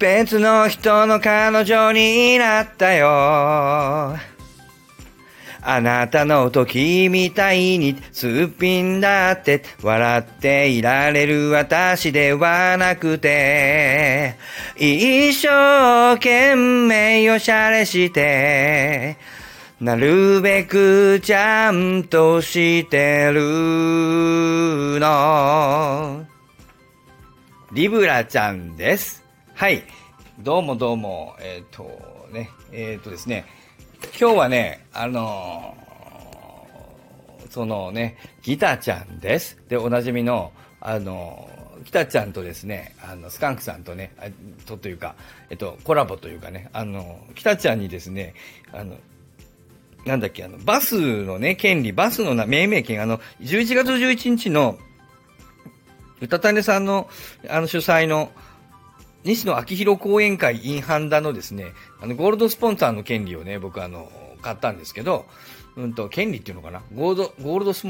別の人の彼女になったよ。あなたの時みたいにすっぴんだって笑っていられる私ではなくて一生懸命おしゃれしてなるべくちゃんとしてるの。リブラちゃんです。はい。どうもどうも。えっ、ー、とね、えっ、ー、とですね。今日はね、あのー、そのね、ギタちゃんです。で、おなじみの、あのー、ギタちゃんとですね、あの、スカンクさんとね、とというか、えっと、コラボというかね、あの、ギタちゃんにですね、あの、なんだっけ、あの、バスのね、権利、バスのな命名権、あの、11月11日の、歌種さんの、あの、主催の、西野昭弘講演会 in ハンダのですね、あの、ゴールドスポンサーの権利をね、僕あの、買ったんですけど、うんと、権利っていうのかな？ゴールド、ゴールドス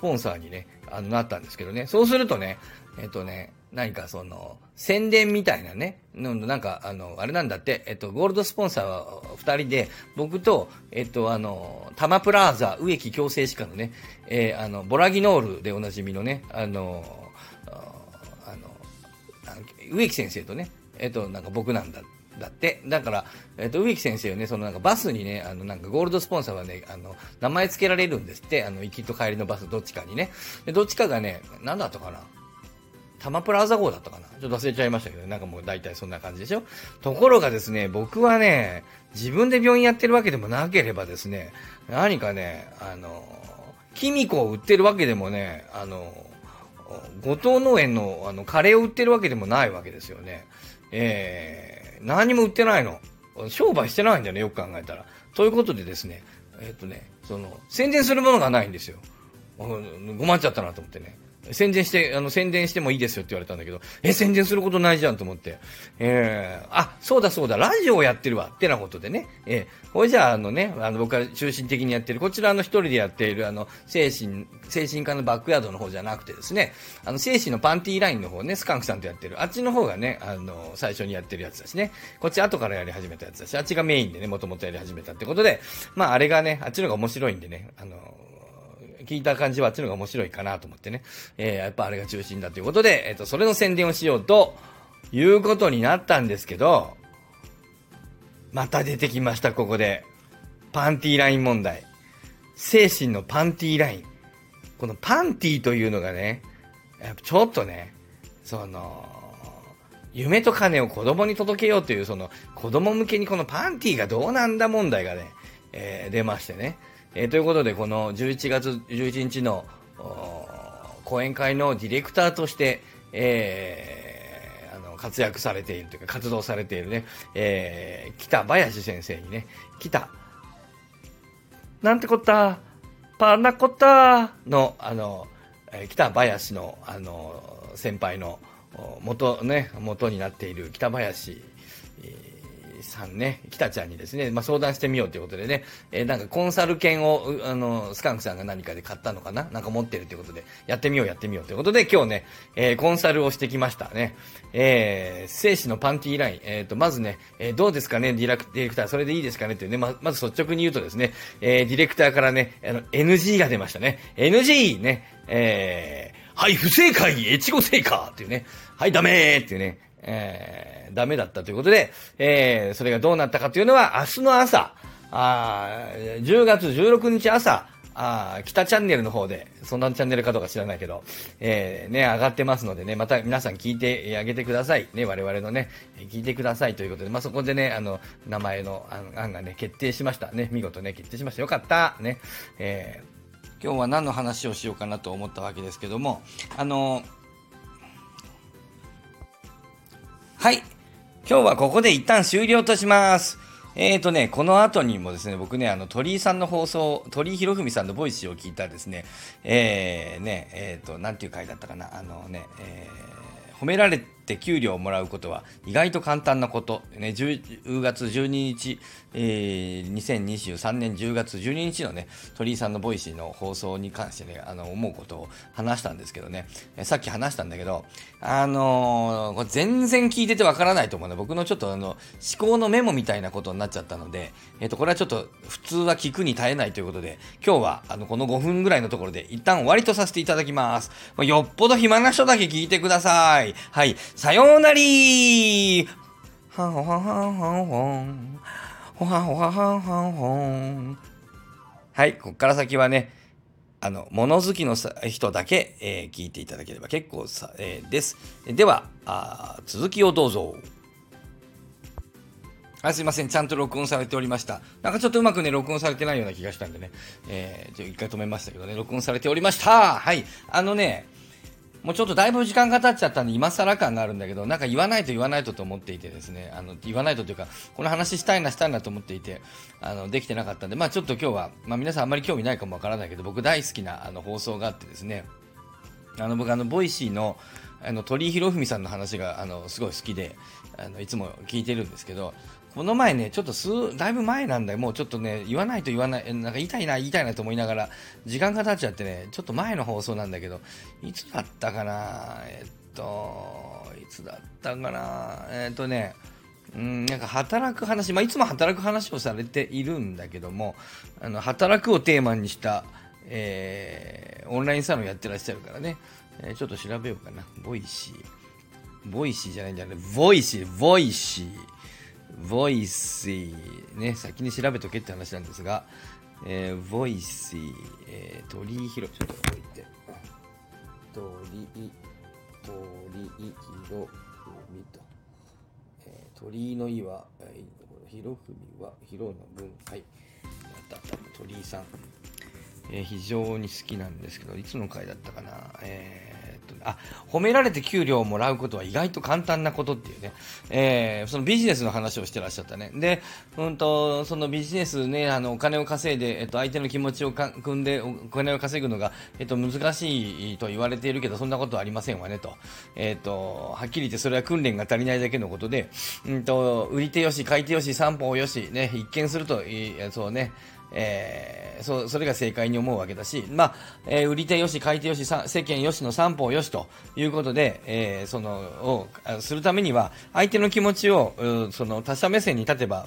ポンサーにね、あの、なったんですけどね。そうするとね、えっとね、何かその、宣伝みたいなね、なんか、あの、あれなんだって、えっと、ゴールドスポンサーは二人で、僕と、えっと、あの、タマプラーザ植木矯正歯科のね、えー、あの、ボラギノールでおなじみのね、あの、植木先生とね、えっと、なんか僕なんだ。だって。だから、えっと、植木先生はね、そのなんかバスにね、あの、なんかゴールドスポンサーはね、あの、名前付けられるんですって、あの、行きと帰りのバスどっちかにね。で、どっちかがね、なんだったかな。タマプラザ号だったかなちょっと忘れちゃいましたけど、なんかもう大体そんな感じでしょところがですね、僕はね、自分で病院やってるわけでもなければですね、何かね、あの、キミコを売ってるわけでもね、あの、後藤農園のあのカレーを売ってるわけでもないわけですよね。えー、何も売ってないの。商売してないんだよね、よく考えたら。ということでですね、えっ、とね、その、宣伝するものがないんですよ。困っちゃったなと思ってね。宣伝して、あの、宣伝してもいいですよって言われたんだけど、え、宣伝することないじゃんと思って。えー、あ、そうだそうだ、ラジオをやってるわ、ってなことでね。えー、これじゃあ、あのね、あの、僕が中心的にやってる、こちらの一人でやっている、あの、精神、精神科のバックヤードの方じゃなくてですね、あの、精神のパンティーラインの方ね、スカンクさんとやってる、あっちの方がね、あの、最初にやってるやつだしね、こっち後からやり始めたやつだし、あっちがメインでね、もともとやり始めたってことで、まあ、あれがね、あっちの方が面白いんでね、あの、聞いた感じはあっちの方が面白いかなと思ってね。えー、やっぱあれが中心だということで、えっ、ー、と、それの宣伝をしようということになったんですけど、また出てきました、ここで。パンティーライン問題。精神のパンティーライン。このパンティーというのがね、やっぱちょっとね、その、夢と金を子供に届けようという、その、子供向けにこのパンティーがどうなんだ問題がね、えー、出ましてね。えー、ということで、この11月11日の講演会のディレクターとして、えー、あの活躍されているというか、活動されているね、えー、北林先生にね、北、なんてこった、パナコタの、あの、北林の、あの、先輩の元、ね、元になっている北林、えーさんね、北ちゃんにですね、まあ、相談してみようということでね、えー、なんかコンサル券を、あの、スカンクさんが何かで買ったのかななんか持ってるということで、やってみようやってみようということで、今日ね、えー、コンサルをしてきましたね。えー、生死のパンティーライン、えっ、ー、と、まずね、えー、どうですかね、ディレクディレクター、それでいいですかねっていうね、ま、まず率直に言うとですね、えー、ディレクターからね、あの、NG が出ましたね。NG! ね、えー、はい、不正解、越後成果っていうね、はい、ダメーっていうね、えー、ダメだったということで、えー、それがどうなったかというのは、明日の朝、あ10月16日朝、あ北チャンネルの方で、そんなチャンネルかどうか知らないけど、えー、ね、上がってますのでね、また皆さん聞いてあげてください。ね、我々のね、聞いてくださいということで、まあ、そこでね、あの、名前の案がね、決定しました。ね、見事ね、決定しました。よかった。ね、えー、今日は何の話をしようかなと思ったわけですけども、あのはい。今日はここで一旦終了とします。えーとね、この後にもですね、僕ね、あの、鳥居さんの放送、鳥居博文さんのボイスを聞いたですね、えー、ね、えーと、なんていう回だったかな、あのね、えー、褒められて給料をもらうことは意外と簡単なこと。ね、10月12日、えー、2023年10月12日のね、鳥井さんの Voicy の放送に関してね、あの、思うことを話したんですけどね、さっき話したんだけど、あのー、全然聞いててわからないと思うの僕のちょっとあの、思考のメモみたいなことになっちゃったので、え、ー、と、これはちょっと普通は聞くに耐えないということで、今日はあの、この5分ぐらいのところで一旦終わりとさせていただきます。よっぽど暇な人だけ聞いてください。はい。さようなりはんはんはんはんはん。ほはほははんはんほん。はい、こっから先はね、あの、物好きの人だけ、えー、聞いていただければ結構さ、えー、です。ではあ、続きをどうぞ。あすいません、ちゃんと録音されておりました。なんかちょっとうまくね、録音されてないような気がしたんでね、えー、一回止めましたけどね、録音されておりましたはい。あのね、もうちょっとだいぶ時間が経っちゃったんで、今更感があるんだけど、なんか言わないと言わないとと思っていてですね、あの、言わないとというか、この話したいな、したいなと思っていて、あの、できてなかったんで、まあちょっと今日は、まあ皆さんあんまり興味ないかもわからないけど、僕大好きなあの放送があってですね、あの、僕あの、 Voicy の、あの、鳥井弘文さんの話が、あの、すごい好きで、あの、いつも聞いてるんですけど、この前ね、ちょっと数、だいぶ前なんだよ。もうちょっとね、言わないと言わない、なんか言いたいな、言いたいなと思いながら、時間が経っちゃってね、ちょっと前の放送なんだけど、いつだったかな？えっと、いつだったかな？えっとね、うん、なんか働く話、まあ、いつも働く話をされているんだけども、あの、働くをテーマにした、えー、オンラインサロンやってらっしゃるからね、えー、ちょっと調べようかな。 Voicy。Voicy じゃないんじゃない Voicy、Voicy。Voicy、ね、先に調べとけって話なんですが、えー、 Voicy、えー、鳥井弘、ちょっと置いて、鳥井、鳥井弘文と、えー、鳥井の井は、えー、弘文は弘の文、はい、また、鳥井さん、えー、非常に好きなんですけど、いつの回だったかな、えーあ、褒められて給料をもらうことは意外と簡単なことっていうね、えー、そのビジネスの話をしてらっしゃったね。で、うんと、そのビジネスね、あの、お金を稼いで、えっと、相手の気持ちをか組んで、お金を稼ぐのが、えっと、難しいと言われているけど、そんなことはありませんわね、と。えっと、はっきり言ってそれは訓練が足りないだけのことで、うんと、売り手よし、買い手よし、三方よし、ね、一見すると、いそうね、えー、そそれが正解に思うわけだし、まあ、えー、売り手よし、買い手よし、世間よしの三方よしということで、えー、その、を、するためには、相手の気持ちを、その、他者目線に立てば、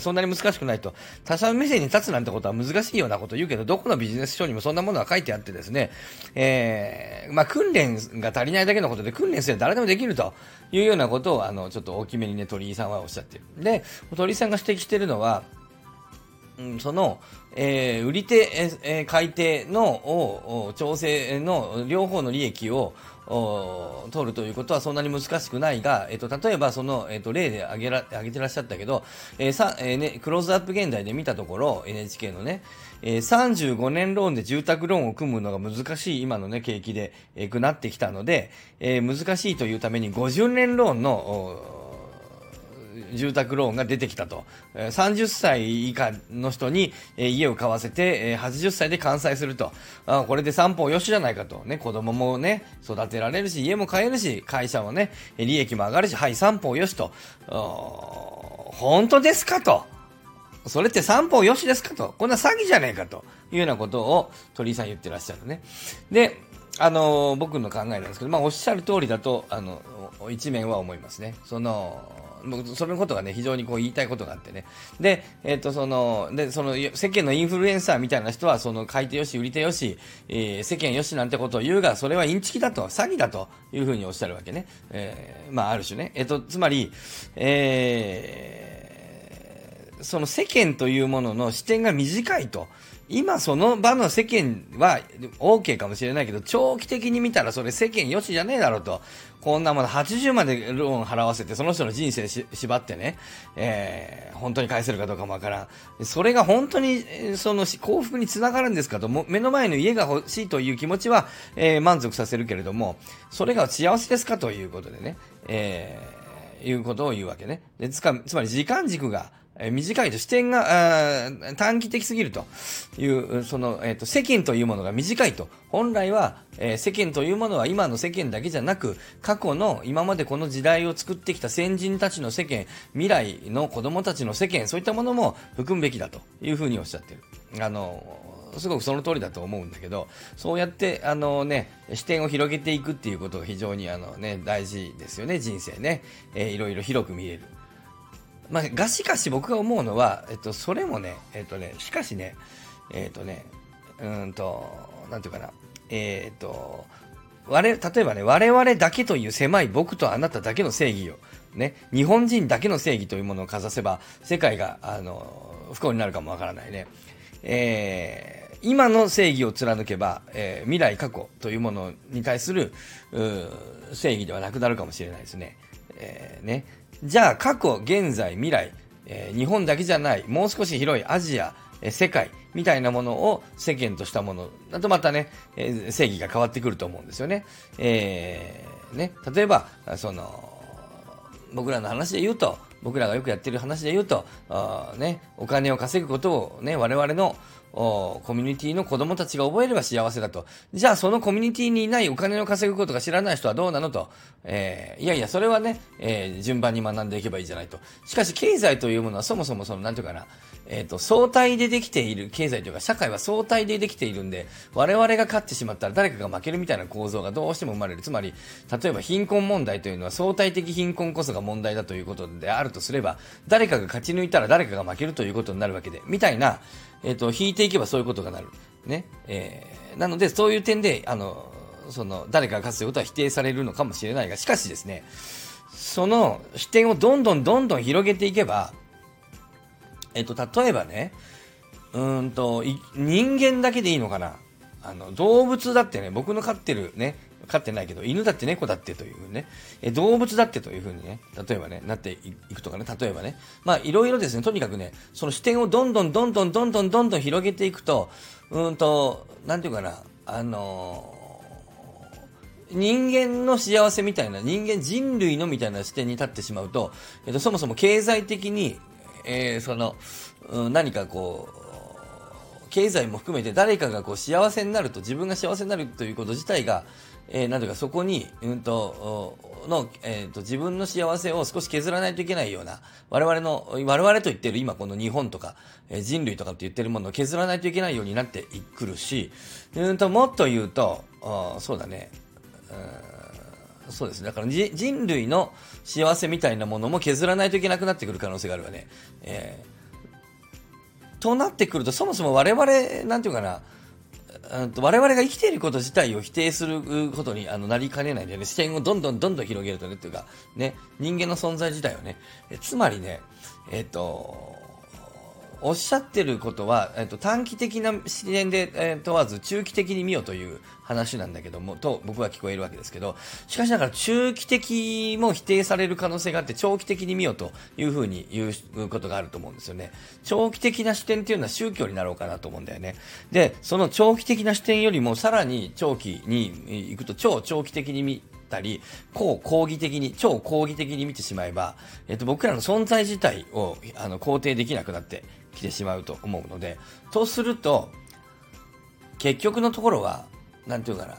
そんなに難しくないと。他者目線に立つなんてことは難しいようなこと言うけど、どこのビジネス書にもそんなものは書いてあってですね、えー、まあ、訓練が足りないだけのことで、訓練すれば誰でもできるというようなことを、あの、ちょっと大きめにね、鳥居さんはおっしゃってる。で、鳥居さんが指摘しているのは、うん、その、えー、売り手、えー、買い手の調整の両方の利益を取るということはそんなに難しくないが、えっ、ー、と、例えばその、えっ、ー、と、例で挙げら、挙げてらっしゃったけど、えー、さ、えー、ね、クローズアップ現代で見たところ、NHK のね、えー、35年ローンで住宅ローンを組むのが難しい今のね、景気で、えー、くなってきたので、えー、難しいというために50年ローンの、住宅ローンが出てきたと。30歳以下の人に家を買わせて、80歳で完済すると。これで三方よしじゃないかと。ね、子供もね、育てられるし、家も買えるし、会社もね、利益も上がるし、はい、三方よしと。本当ですかと。それって三方よしですかと。こんな詐欺じゃねえかというようなことを鳥居さん言ってらっしゃるね。で、あの僕の考えなんですけど、まあ、おっしゃる通りだと、あの、一面は思いますね。その、僕そのことがね、非常にこう言いたいことがあってね。で、えっ、ー、と、その、で、その、世間のインフルエンサーみたいな人は、その、買い手よし、売り手よし、えー、世間よしなんてことを言うが、それはインチキだと、詐欺だというふうにおっしゃるわけね。えー、まあ、ある種ね。えっ、と、つまり、えー、その世間というものの視点が短いと。今その場の世間は OK かもしれないけど、長期的に見たらそれ世間よしじゃねえだろうと。こんなもの80までローン払わせて、その人の人生縛ってね、えー、本当に返せるかどうかもわからん。それが本当に、その幸福につながるんですかと、目の前の家が欲しいという気持ちは、えー、満足させるけれども、それが幸せですかということでね、えー、いうことを言うわけね。でつかつまり時間軸が、え短いと視点が短期的すぎるという、その、えっ、ー、と、世間というものが短いと。本来は、えー、世間というものは今の世間だけじゃなく、過去の今までこの時代を作ってきた先人たちの世間、未来の子供たちの世間、そういったものも含むべきだというふうにおっしゃってる。あの、すごくその通りだと思うんだけど、そうやって、あのね、視点を広げていくっていうことが非常にあのね、大事ですよね、人生ね。えー、いろいろ広く見れる。まあ、がしかし僕が思うのは、えっと、それもね、えっとね、しかしね、えっとね、うんと、なんていうかな、えっと、我例えばね、我々だけという狭い僕とあなただけの正義を、ね、日本人だけの正義というものをかざせば、世界が、あの、不幸になるかもわからないね。えー、今の正義を貫けば、えー、未来過去というものに対する、正義ではなくなるかもしれないですね。えー、ね。じゃあ過去、現在、未来、えー、日本だけじゃない、もう少し広いアジア、えー、世界みたいなものを世間としたものだとまたね、えー、正義が変わってくると思うんですよね。えー、ね、例えば、その、僕らの話で言うと、僕らがよくやってる話で言うと、ね、お金を稼ぐことをね、我々のコミュニティの子供たちが覚えれば幸せだと。じゃあそのコミュニティにいないお金を稼ぐことが知らない人はどうなのと。えー、いやいや、それはね、えー、順番に学んでいけばいいじゃないと。しかし経済というものはそもそもその、なんていうかな、えっ、ー、と、相対でできている、経済というか社会は相対でできているんで、我々が勝ってしまったら誰かが負けるみたいな構造がどうしても生まれる。つまり、例えば貧困問題というのは相対的貧困こそが問題だということであるとすれば、誰かが勝ち抜いたら誰かが負けるということになるわけで、みたいな、えっ、ー、と、引いていけばそういうことがなる。ね。えー、なので、そういう点で、あの、その、誰かが勝つということは否定されるのかもしれないが、しかしですね、その視点をどんどんどんどん広げていけば、えっ、ー、と、例えばね、うんと、人間だけでいいのかなあの、動物だってね、僕の飼ってるね、飼ってないけど、犬だって猫だってというふうにね、え動物だってというふうにね、例えばね、なっていくとかね、例えばね、まあいろいろですね、とにかくね、その視点をどんどんどんどんどんどんどんどん広げていくと、うんと、なんていうかな、あのー、人間の幸せみたいな、人間人類のみたいな視点に立ってしまうと、えっと、そもそも経済的に、えー、その、うん、何かこう、経済も含めて誰かがこう幸せになると、自分が幸せになるということ自体が、えー、なんていうかそこに、うんと、の、えっ、ー、と、自分の幸せを少し削らないといけないような、我々の、我々と言ってる今この日本とか、えー、人類とかって言ってるものを削らないといけないようになってくるし、うんと、もっと言うと、そうだね、うんそうですね。だから人類の幸せみたいなものも削らないといけなくなってくる可能性があるわね。えーとなってくると、そもそも我々、なんていうかな、我々が生きていること自体を否定することにあのなりかねないでね、視点をどんどんどんどん広げるとね、というか、ね、人間の存在自体をね、えつまりね、えっ、と、おっしゃってることは、えっと、短期的な視点で、えー、問わず中期的に見ようという話なんだけども、と僕は聞こえるわけですけど、しかしながら中期的も否定される可能性があって、長期的に見ようというふうに言うことがあると思うんですよね。長期的な視点っていうのは宗教になろうかなと思うんだよね。で、その長期的な視点よりもさらに長期に行くと超長期的に見たり、こう抗議的に、超抗議的に見てしまえば、えっと、僕らの存在自体をあの肯定できなくなって来てしまうと思うので、とすると、結局のところは、なんていうかな、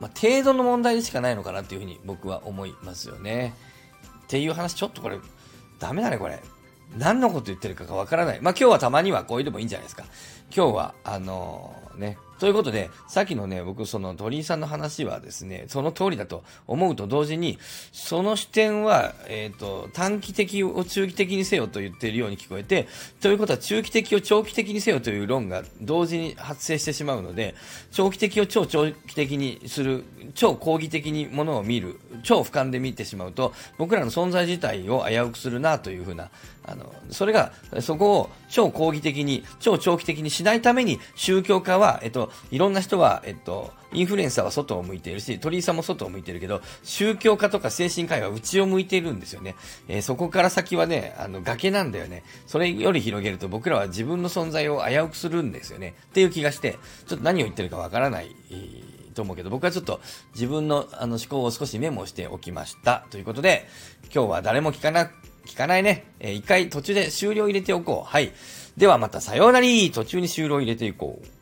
まあ、程度の問題でしかないのかなっていうふうに僕は思いますよね。っていう話、ちょっとこれ、ダメだね、これ。何のこと言ってるかがわからない。まあ、今日はたまにはこういうでもいいんじゃないですか。今日は、あのー、ね、ということで、さっきのね、僕、その鳥居さんの話はですね、その通りだと思うと同時に、その視点は、えっ、ー、と、短期的を中期的にせよと言っているように聞こえて、ということは中期的を長期的にせよという論が同時に発生してしまうので、長期的を超長期的にする、超抗議的にものを見る、超俯瞰で見てしまうと、僕らの存在自体を危うくするなというふうな、あの、それが、そこを超抗議的に、超長期的にしないために、宗教家は、えっと、いろんな人は、えっと、インフルエンサーは外を向いているし、鳥居さんも外を向いているけど、宗教家とか精神科医は内を向いているんですよね。えー、そこから先はね、あの、崖なんだよね。それより広げると僕らは自分の存在を危うくするんですよね。っていう気がして、ちょっと何を言ってるかわからない。と思うけど、僕はちょっと自分のあの思考を少しメモしておきました。ということで、今日は誰も聞かなく聞かないね。えー一回途中で終了入れておこう。はい。ではまたさようなり。途中に終了入れていこう。